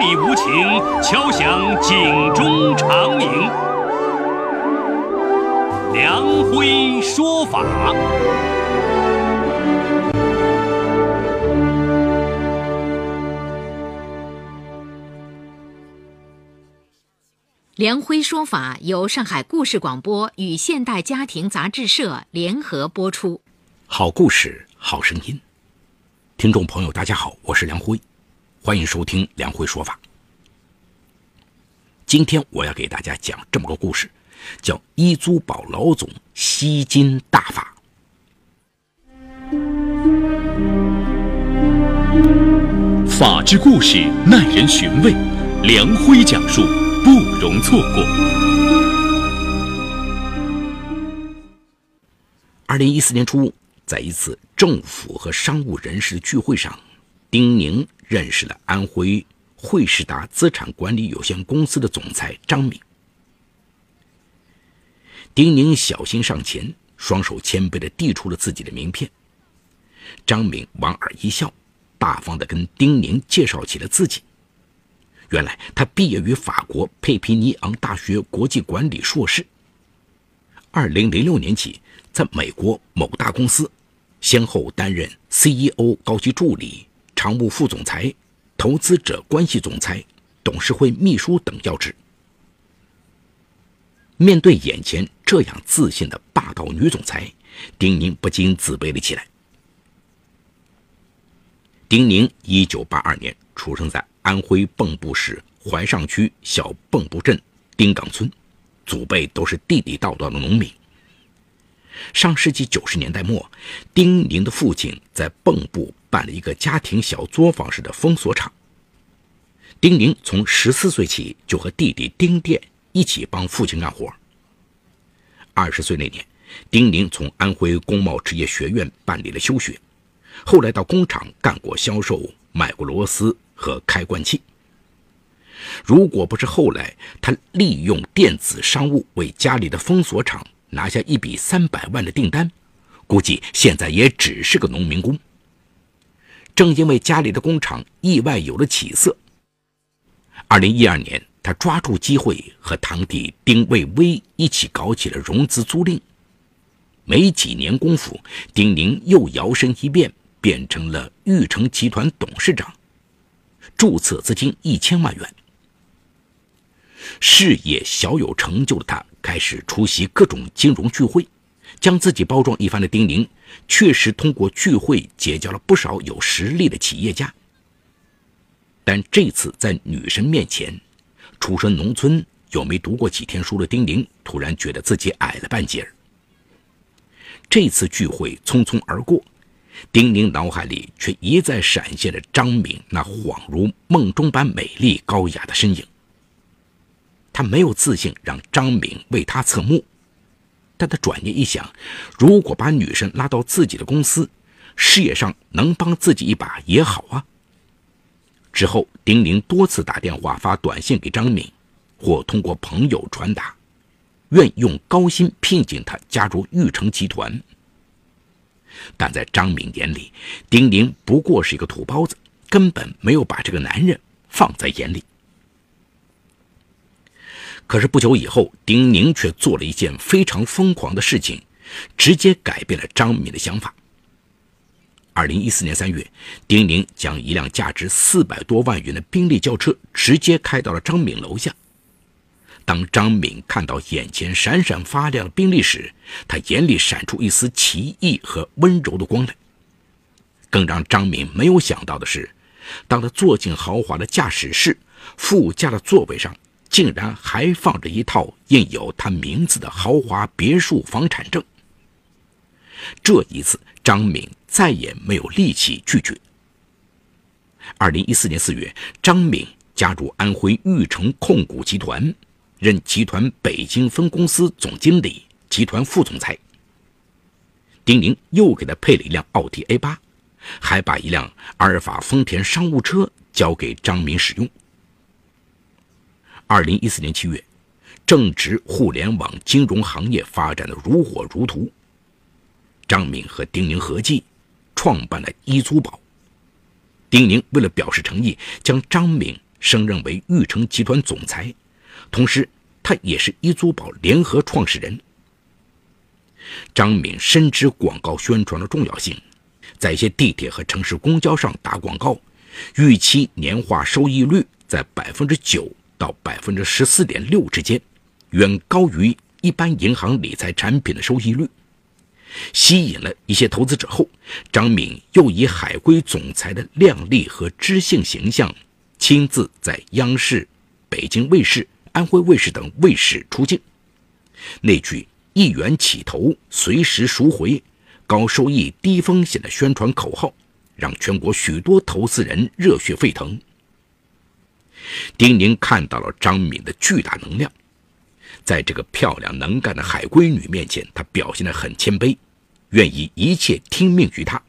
理无情，敲响警钟长鸣。梁辉说法。梁辉说法由上海故事广播与现代家庭杂志社联合播出。好故事，好声音。听众朋友，大家好，我是梁辉，欢迎收听梁辉说法。今天我要给大家讲这么个故事，叫“伊租宝老总吸金大法”。法治故事耐人寻味，梁辉讲述。不容错过。二零一四年初，在一次政府和商务人士的聚会上，丁宁认识了安徽汇世达资产管理有限公司的总裁张敏。丁宁小心上前，双手谦卑的递出了自己的名片。张敏莞尔一笑，大方的跟丁宁介绍起了自己。原来他毕业于法国佩皮尼昂大学国际管理硕士。二零零六年起，在美国某大公司，先后担任 CEO 高级助理、常务副总裁、投资者关系总裁、董事会秘书等要职。面对眼前这样自信的霸道女总裁，丁宁不禁自卑了起来。丁宁一九八二年出生在。安徽蚌埠市怀上区小蚌埠镇丁岗村，祖辈都是地地道道的农民。上世纪九十年代末，丁宁的父亲在蚌埠办了一个家庭小作坊式的封锁厂。丁宁从十四岁起就和弟弟丁店一起帮父亲干活。二十岁那年，丁宁从安徽工贸职业学院办理了休学，后来到工厂干过销售，买过螺丝。和开关器。如果不是后来他利用电子商务为家里的封锁厂拿下一笔三百万的订单，估计现在也只是个农民工。正因为家里的工厂意外有了起色，二零一二年他抓住机会和堂弟丁卫威一起搞起了融资租赁。没几年功夫，丁宁又摇身一变，变成了玉成集团董事长。注册资金一千万元，事业小有成就的他开始出席各种金融聚会，将自己包装一番的丁宁，确实通过聚会结交了不少有实力的企业家。但这次在女神面前，出身农村又没读过几天书的丁宁，突然觉得自己矮了半截儿。这次聚会匆匆而过。丁宁脑海里却一再闪现着张敏那恍如梦中般美丽高雅的身影。他没有自信让张敏为他侧目，但他转念一想，如果把女神拉到自己的公司，事业上能帮自己一把也好啊。之后，丁宁多次打电话、发短信给张敏，或通过朋友传达，愿用高薪聘请他加入玉成集团。但在张敏眼里，丁宁不过是一个土包子，根本没有把这个男人放在眼里。可是不久以后，丁宁却做了一件非常疯狂的事情，直接改变了张敏的想法。二零一四年三月，丁宁将一辆价值四百多万元的宾利轿车直接开到了张敏楼下。当张敏看到眼前闪闪发亮的宾利时，他眼里闪出一丝奇异和温柔的光来。更让张敏没有想到的是，当他坐进豪华的驾驶室，副驾的座位上竟然还放着一套印有他名字的豪华别墅房产证。这一次，张敏再也没有力气拒绝。二零一四年四月，张敏加入安徽玉成控股集团。任集团北京分公司总经理、集团副总裁。丁宁又给他配了一辆奥迪 A 八，还把一辆阿尔法丰田商务车交给张敏使用。二零一四年七月，正值互联网金融行业发展的如火如荼，张敏和丁宁合计创办了一租宝。丁宁为了表示诚意，将张敏升任为玉成集团总裁，同时他也是一租宝联合创始人。张敏深知广告宣传的重要性，在一些地铁和城市公交上打广告，预期年化收益率在百分之九到百分之十四点六之间，远高于一般银行理财产品的收益率。吸引了一些投资者后，张敏又以海归总裁的靓丽和知性形象，亲自在央视、北京卫视、安徽卫视等卫视出镜。那句。一元起投，随时赎回，高收益、低风险的宣传口号，让全国许多投资人热血沸腾。丁宁看到了张敏的巨大能量，在这个漂亮能干的海归女面前，她表现得很谦卑，愿意一切听命于她。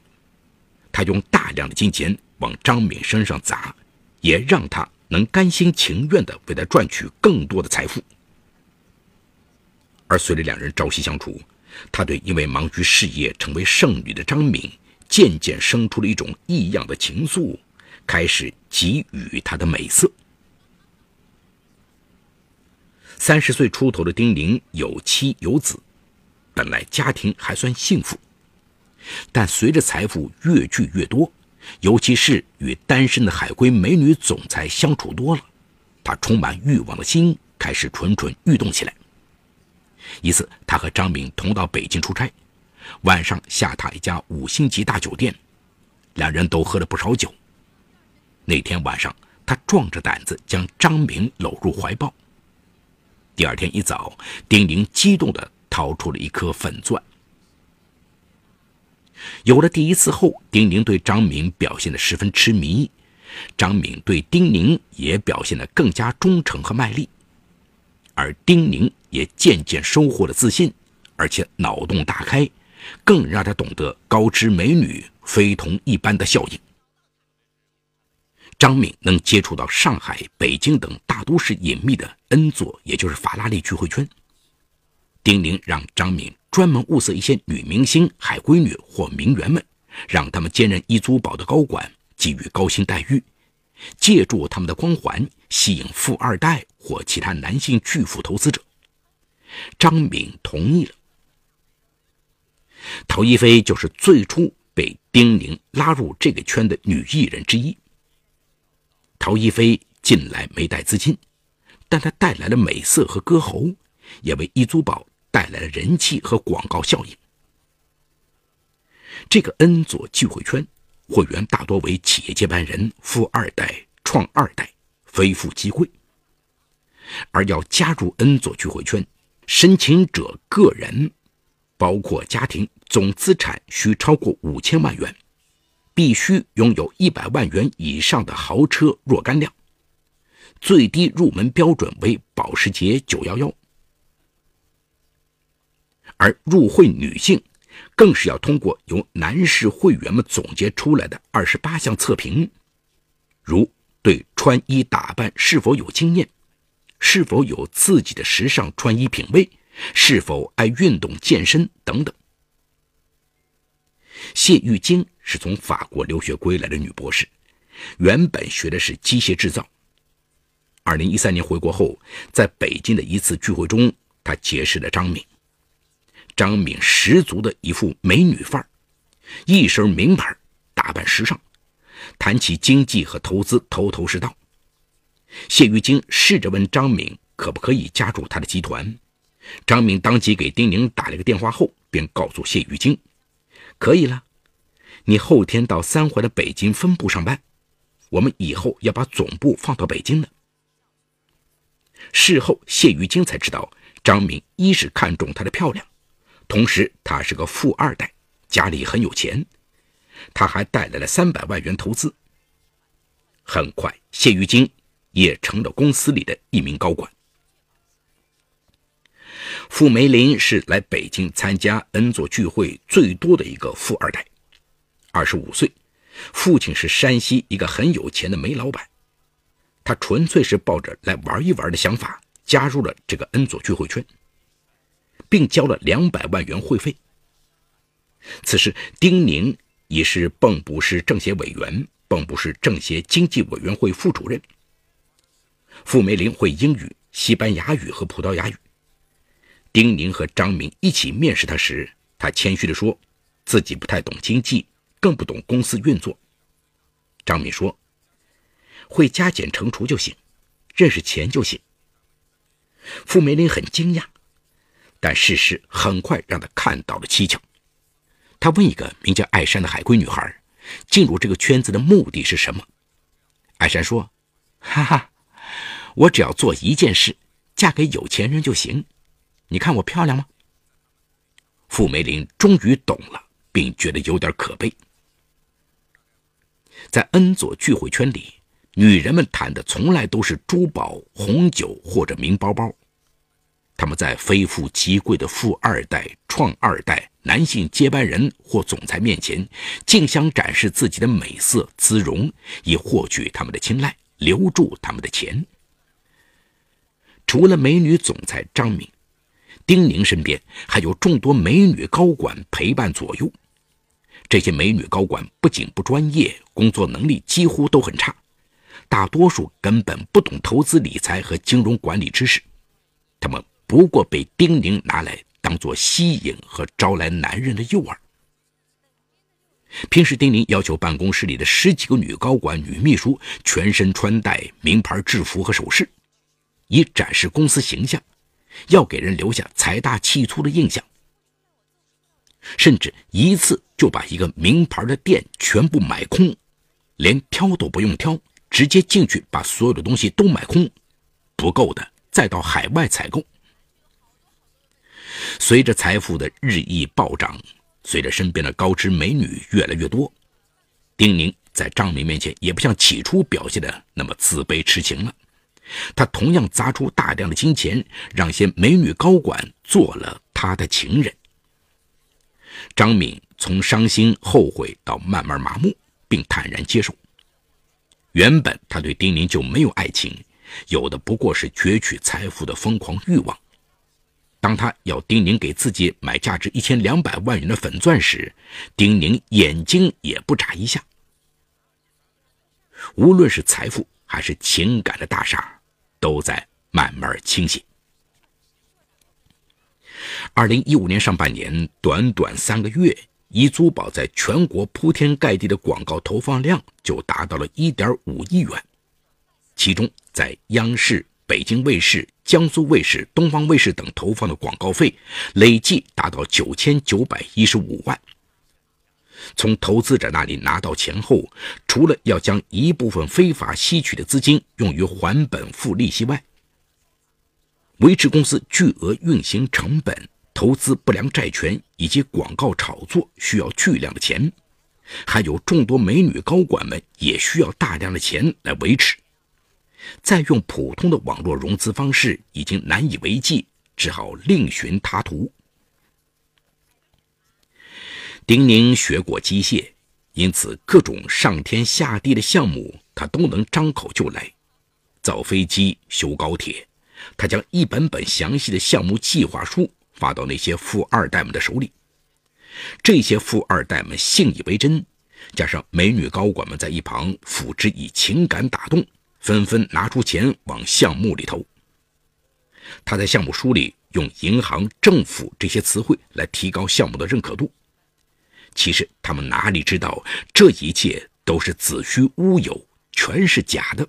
他用大量的金钱往张敏身上砸，也让她能甘心情愿地为他赚取更多的财富。而随着两人朝夕相处，他对因为忙于事业成为剩女的张敏渐渐生出了一种异样的情愫，开始给予她的美色。三十岁出头的丁宁有妻有子，本来家庭还算幸福，但随着财富越聚越多，尤其是与单身的海归美女总裁相处多了，他充满欲望的心开始蠢蠢欲动起来。一次，他和张敏同到北京出差，晚上下榻一家五星级大酒店，两人都喝了不少酒。那天晚上，他壮着胆子将张敏搂入怀抱。第二天一早，丁宁激动地掏出了一颗粉钻。有了第一次后，丁宁对张敏表现得十分痴迷，张敏对丁宁也表现得更加忠诚和卖力。而丁宁也渐渐收获了自信，而且脑洞大开，更让他懂得高知美女非同一般的效应。张敏能接触到上海、北京等大都市隐秘的恩佐，也就是法拉利聚会圈。丁宁让张敏专门物色一些女明星、海归女或名媛们，让他们兼任一租宝的高管，给予高薪待遇。借助他们的光环吸引富二代或其他男性巨富投资者，张敏同意了。陶一菲就是最初被丁宁拉入这个圈的女艺人之一。陶一菲近来没带资金，但他带来了美色和歌喉，也为易租宝带来了人气和广告效应。这个恩佐聚会圈。会员大多为企业接班人、富二代、创二代、非富即贵，而要加入恩佐聚会圈，申请者个人，包括家庭，总资产需超过五千万元，必须拥有一百万元以上的豪车若干辆，最低入门标准为保时捷911，而入会女性。更是要通过由男士会员们总结出来的二十八项测评，如对穿衣打扮是否有经验，是否有自己的时尚穿衣品味，是否爱运动健身等等。谢玉晶是从法国留学归来的女博士，原本学的是机械制造。二零一三年回国后，在北京的一次聚会中，她结识了张敏。张敏十足的一副美女范儿，一身名牌，打扮时尚，谈起经济和投资头头是道。谢玉晶试着问张敏可不可以加入他的集团，张敏当即给丁宁打了个电话后，便告诉谢玉晶，可以了，你后天到三环的北京分部上班，我们以后要把总部放到北京了。事后谢玉晶才知道，张敏一是看中她的漂亮。同时，她是个富二代，家里很有钱，他还带来了三百万元投资。很快，谢玉晶也成了公司里的一名高管。傅梅林是来北京参加恩佐聚会最多的一个富二代，二十五岁，父亲是山西一个很有钱的煤老板，他纯粹是抱着来玩一玩的想法加入了这个恩佐聚会圈。并交了两百万元会费。此时，丁宁已是蚌埠市政协委员、蚌埠市政协经济委员会副主任，傅梅林会英语、西班牙语和葡萄牙语。丁宁和张明一起面试他时，他谦虚地说，自己不太懂经济，更不懂公司运作。张明说，会加减乘除就行，认识钱就行。傅梅林很惊讶，但事实很快让他看到了蹊跷。他问一个名叫艾珊的海归女孩，进入这个圈子的目的是什么？艾珊说：“哈哈，我只要做一件事，嫁给有钱人就行。你看我漂亮吗？”傅梅林终于懂了，并觉得有点可悲。在恩佐聚会圈里。女人们谈的从来都是珠宝、红酒或者名包包。他们在非富即贵的富二代、创二代、男性接班人或总裁面前，竞相展示自己的美色姿容，以获取他们的青睐，留住他们的钱。除了美女总裁张敏，丁宁身边还有众多美女高管陪伴左右。这些美女高管不仅不专业，工作能力几乎都很差。大多数根本不懂投资理财和金融管理知识，他们不过被丁宁拿来当做吸引和招来男人的诱饵。平时，丁宁要求办公室里的十几个女高管、女秘书全身穿戴名牌制服和首饰，以展示公司形象，要给人留下财大气粗的印象。甚至一次就把一个名牌的店全部买空，连挑都不用挑。直接进去把所有的东西都买空，不够的再到海外采购。随着财富的日益暴涨，随着身边的高知美女越来越多，丁宁在张明面前也不像起初表现的那么自卑痴情了。他同样砸出大量的金钱，让些美女高管做了他的情人。张敏从伤心后悔到慢慢麻木，并坦然接受。原本他对丁宁就没有爱情，有的不过是攫取财富的疯狂欲望。当他要丁宁给自己买价值一千两百万元的粉钻时，丁宁眼睛也不眨一下。无论是财富还是情感的大厦，都在慢慢倾斜。二零一五年上半年，短短三个月。一租宝在全国铺天盖地的广告投放量就达到了1.5亿元，其中在央视、北京卫视、江苏卫视、东方卫视等投放的广告费累计达到9915万。从投资者那里拿到钱后，除了要将一部分非法吸取的资金用于还本付利息外，维持公司巨额运行成本。投资不良债权以及广告炒作需要巨量的钱，还有众多美女高管们也需要大量的钱来维持。再用普通的网络融资方式已经难以为继，只好另寻他途。丁宁学过机械，因此各种上天下地的项目他都能张口就来。造飞机、修高铁，他将一本本详细的项目计划书。发到那些富二代们的手里，这些富二代们信以为真，加上美女高管们在一旁辅之以情感打动，纷纷拿出钱往项目里投。他在项目书里用“银行”“政府”这些词汇来提高项目的认可度。其实他们哪里知道，这一切都是子虚乌有，全是假的。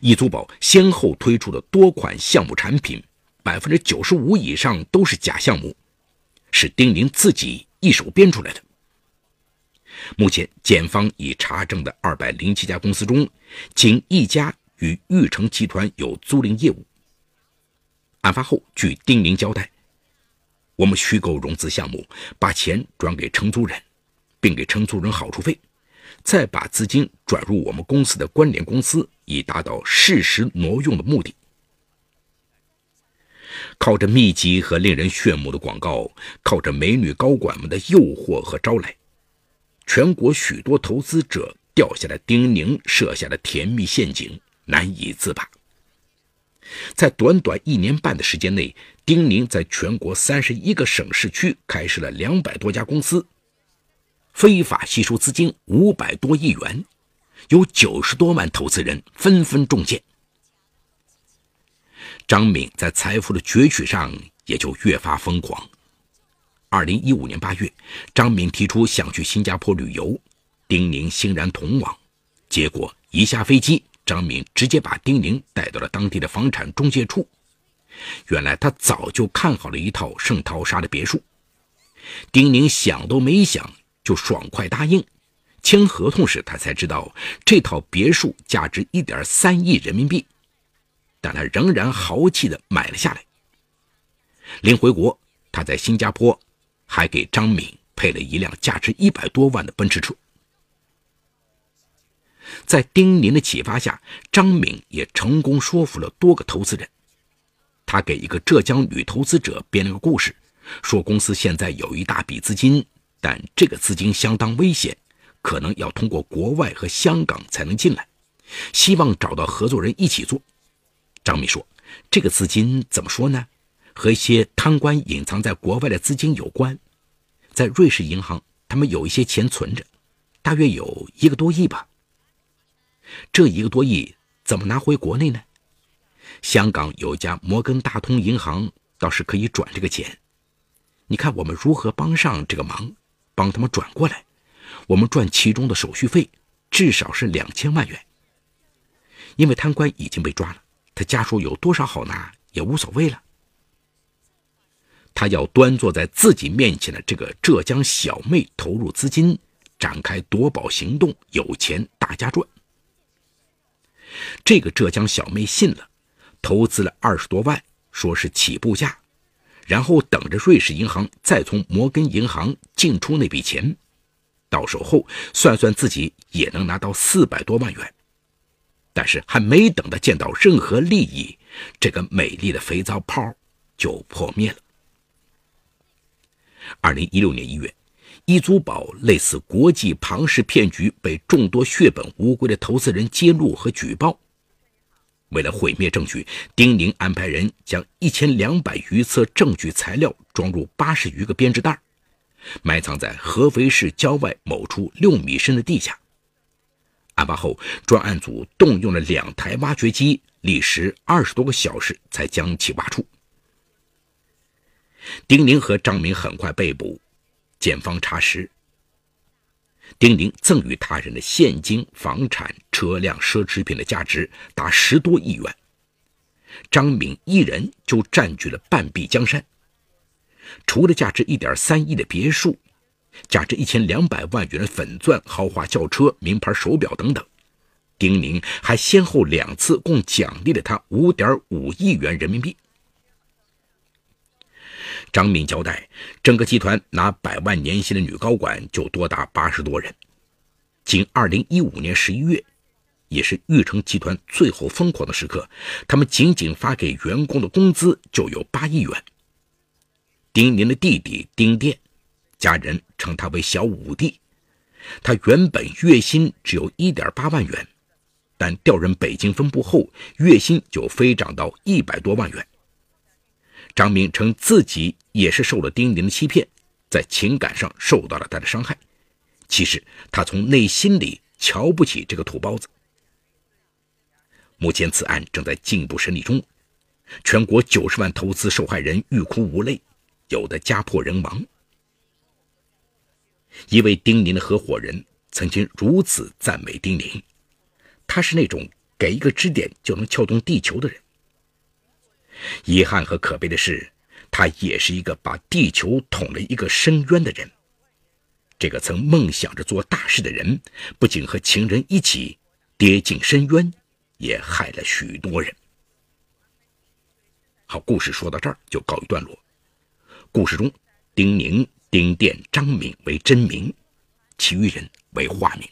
易租宝先后推出了多款项目产品。百分之九十五以上都是假项目，是丁宁自己一手编出来的。目前，检方已查证的二百零七家公司中，仅一家与玉成集团有租赁业务。案发后，据丁宁交代，我们虚构融资项目，把钱转给承租人，并给承租人好处费，再把资金转入我们公司的关联公司，以达到事实挪用的目的。靠着密集和令人炫目的广告，靠着美女高管们的诱惑和招来，全国许多投资者掉下了丁宁设下的甜蜜陷阱，难以自拔。在短短一年半的时间内，丁宁在全国三十一个省市区开设了两百多家公司，非法吸收资金五百多亿元，有九十多万投资人纷纷中箭。张敏在财富的攫取上也就越发疯狂。二零一五年八月，张敏提出想去新加坡旅游，丁宁欣然同往。结果一下飞机，张敏直接把丁宁带到了当地的房产中介处。原来他早就看好了一套圣淘沙的别墅，丁宁想都没想就爽快答应。签合同时，他才知道这套别墅价值一点三亿人民币。但他仍然豪气地买了下来。临回国，他在新加坡还给张敏配了一辆价值一百多万的奔驰车。在丁宁的启发下，张敏也成功说服了多个投资人。他给一个浙江女投资者编了个故事，说公司现在有一大笔资金，但这个资金相当危险，可能要通过国外和香港才能进来，希望找到合作人一起做。张敏说：“这个资金怎么说呢？和一些贪官隐藏在国外的资金有关。在瑞士银行，他们有一些钱存着，大约有一个多亿吧。这一个多亿怎么拿回国内呢？香港有一家摩根大通银行，倒是可以转这个钱。你看我们如何帮上这个忙，帮他们转过来？我们赚其中的手续费，至少是两千万元。因为贪官已经被抓了。”他家属有多少好拿也无所谓了。他要端坐在自己面前的这个浙江小妹投入资金，展开夺宝行动，有钱大家赚。这个浙江小妹信了，投资了二十多万，说是起步价，然后等着瑞士银行再从摩根银行进出那笔钱，到手后算算自己也能拿到四百多万元。但是还没等他见到任何利益，这个美丽的肥皂泡就破灭了。二零一六年一月，易租宝类似国际庞氏骗局被众多血本无归的投资人揭露和举报。为了毁灭证据，丁宁安排人将一千两百余册证据材料装入八十余个编织袋，埋藏在合肥市郊外某处六米深的地下。案发后，专案组动用了两台挖掘机，历时二十多个小时才将其挖出。丁宁和张明很快被捕，检方查实，丁宁赠与他人的现金、房产、车辆、奢侈品的价值达十多亿元，张敏一人就占据了半壁江山。除了价值一点三亿的别墅。价值一千两百万元的粉钻、豪华轿车、名牌手表等等，丁宁还先后两次共奖励了他五点五亿元人民币。张敏交代，整个集团拿百万年薪的女高管就多达八十多人。仅二零一五年十一月，也是玉成集团最后疯狂的时刻，他们仅仅发给员工的工资就有八亿元。丁宁的弟弟丁店。家人称他为小五弟，他原本月薪只有一点八万元，但调任北京分部后，月薪就飞涨到一百多万元。张明称自己也是受了丁宁的欺骗，在情感上受到了他的伤害。其实他从内心里瞧不起这个土包子。目前此案正在进一步审理中，全国九十万投资受害人欲哭无泪，有的家破人亡。一位丁宁的合伙人曾经如此赞美丁宁：“他是那种给一个支点就能撬动地球的人。”遗憾和可悲的是，他也是一个把地球捅了一个深渊的人。这个曾梦想着做大事的人，不仅和情人一起跌进深渊，也害了许多人。好，故事说到这儿就告一段落。故事中，丁宁。丁店张敏为真名，其余人为化名。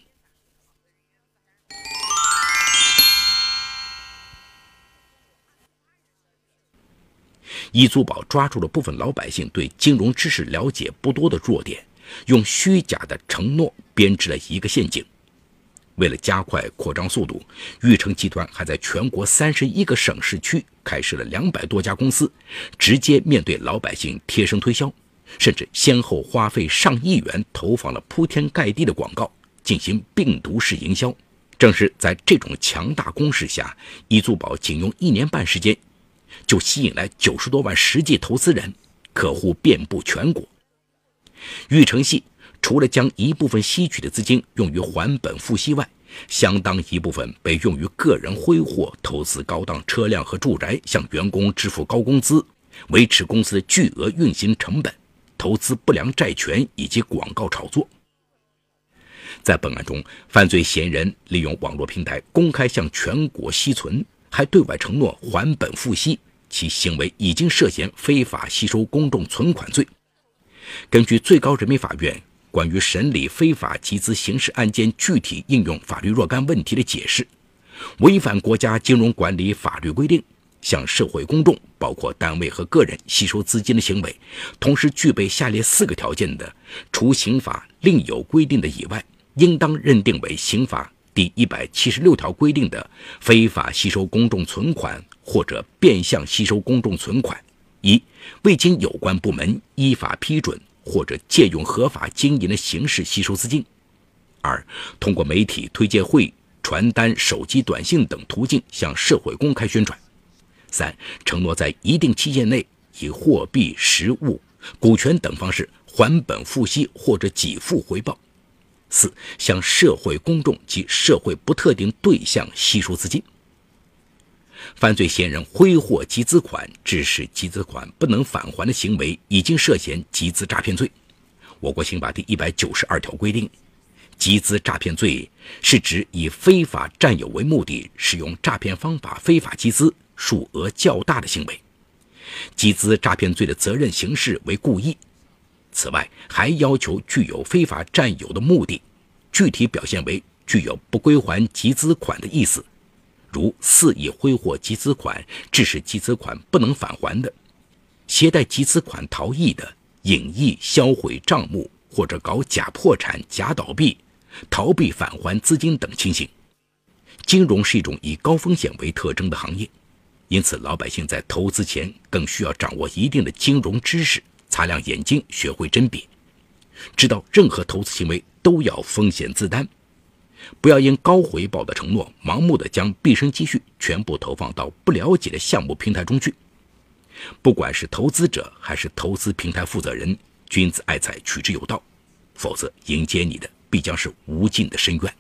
易租宝抓住了部分老百姓对金融知识了解不多的弱点，用虚假的承诺编织了一个陷阱。为了加快扩张速度，玉成集团还在全国三十一个省市区开设了两百多家公司，直接面对老百姓贴身推销。甚至先后花费上亿元投放了铺天盖地的广告，进行病毒式营销，正是在这种强大攻势下，易租宝仅用一年半时间，就吸引来九十多万实际投资人，客户遍布全国。玉成系除了将一部分吸取的资金用于还本付息外，相当一部分被用于个人挥霍、投资高档车辆和住宅，向员工支付高工资，维持公司巨额运行成本，投资不良债权以及广告炒作。在本案中，犯罪嫌疑人利用网络平台公开向全国吸存，还对外承诺还本付息，其行为已经涉嫌非法吸收公众存款罪。根据最高人民法院。关于审理非法集资刑事案件具体应用法律若干问题的解释，违反国家金融管理法律规定，向社会公众（包括单位和个人）吸收资金的行为，同时具备下列四个条件的，除刑法另有规定的以外，应当认定为刑法第一百七十六条规定的非法吸收公众存款或者变相吸收公众存款：一、未经有关部门依法批准。或者借用合法经营的形式吸收资金；二、通过媒体推介会、传单、手机短信等途径向社会公开宣传；三、承诺在一定期限内以货币、实物、股权等方式还本付息或者给付回报；四、向社会公众及社会不特定对象吸收资金。犯罪嫌疑人挥霍集资款，致使集资款不能返还的行为，已经涉嫌集资诈骗罪。我国刑法第一百九十二条规定，集资诈骗罪是指以非法占有为目的，使用诈骗方法非法集资，数额较大的行为。集资诈骗罪的责任形式为故意。此外，还要求具有非法占有的目的，具体表现为具有不归还集资款的意思。如肆意挥霍集资款，致使集资款不能返还的；携带集资款逃逸的；隐匿销毁账目或者搞假破产、假倒闭，逃避返还资金等情形。金融是一种以高风险为特征的行业，因此老百姓在投资前更需要掌握一定的金融知识，擦亮眼睛，学会甄别，知道任何投资行为都要风险自担。不要因高回报的承诺，盲目的将毕生积蓄全部投放到不了解的项目平台中去。不管是投资者还是投资平台负责人，君子爱财，取之有道，否则迎接你的必将是无尽的深渊。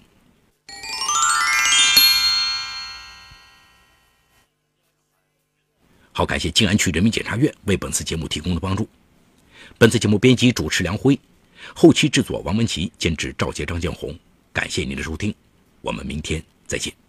好，感谢静安区人民检察院为本次节目提供的帮助。本次节目编辑主持梁辉，后期制作王文琪，监制赵杰、张建红。感谢您的收听，我们明天再见。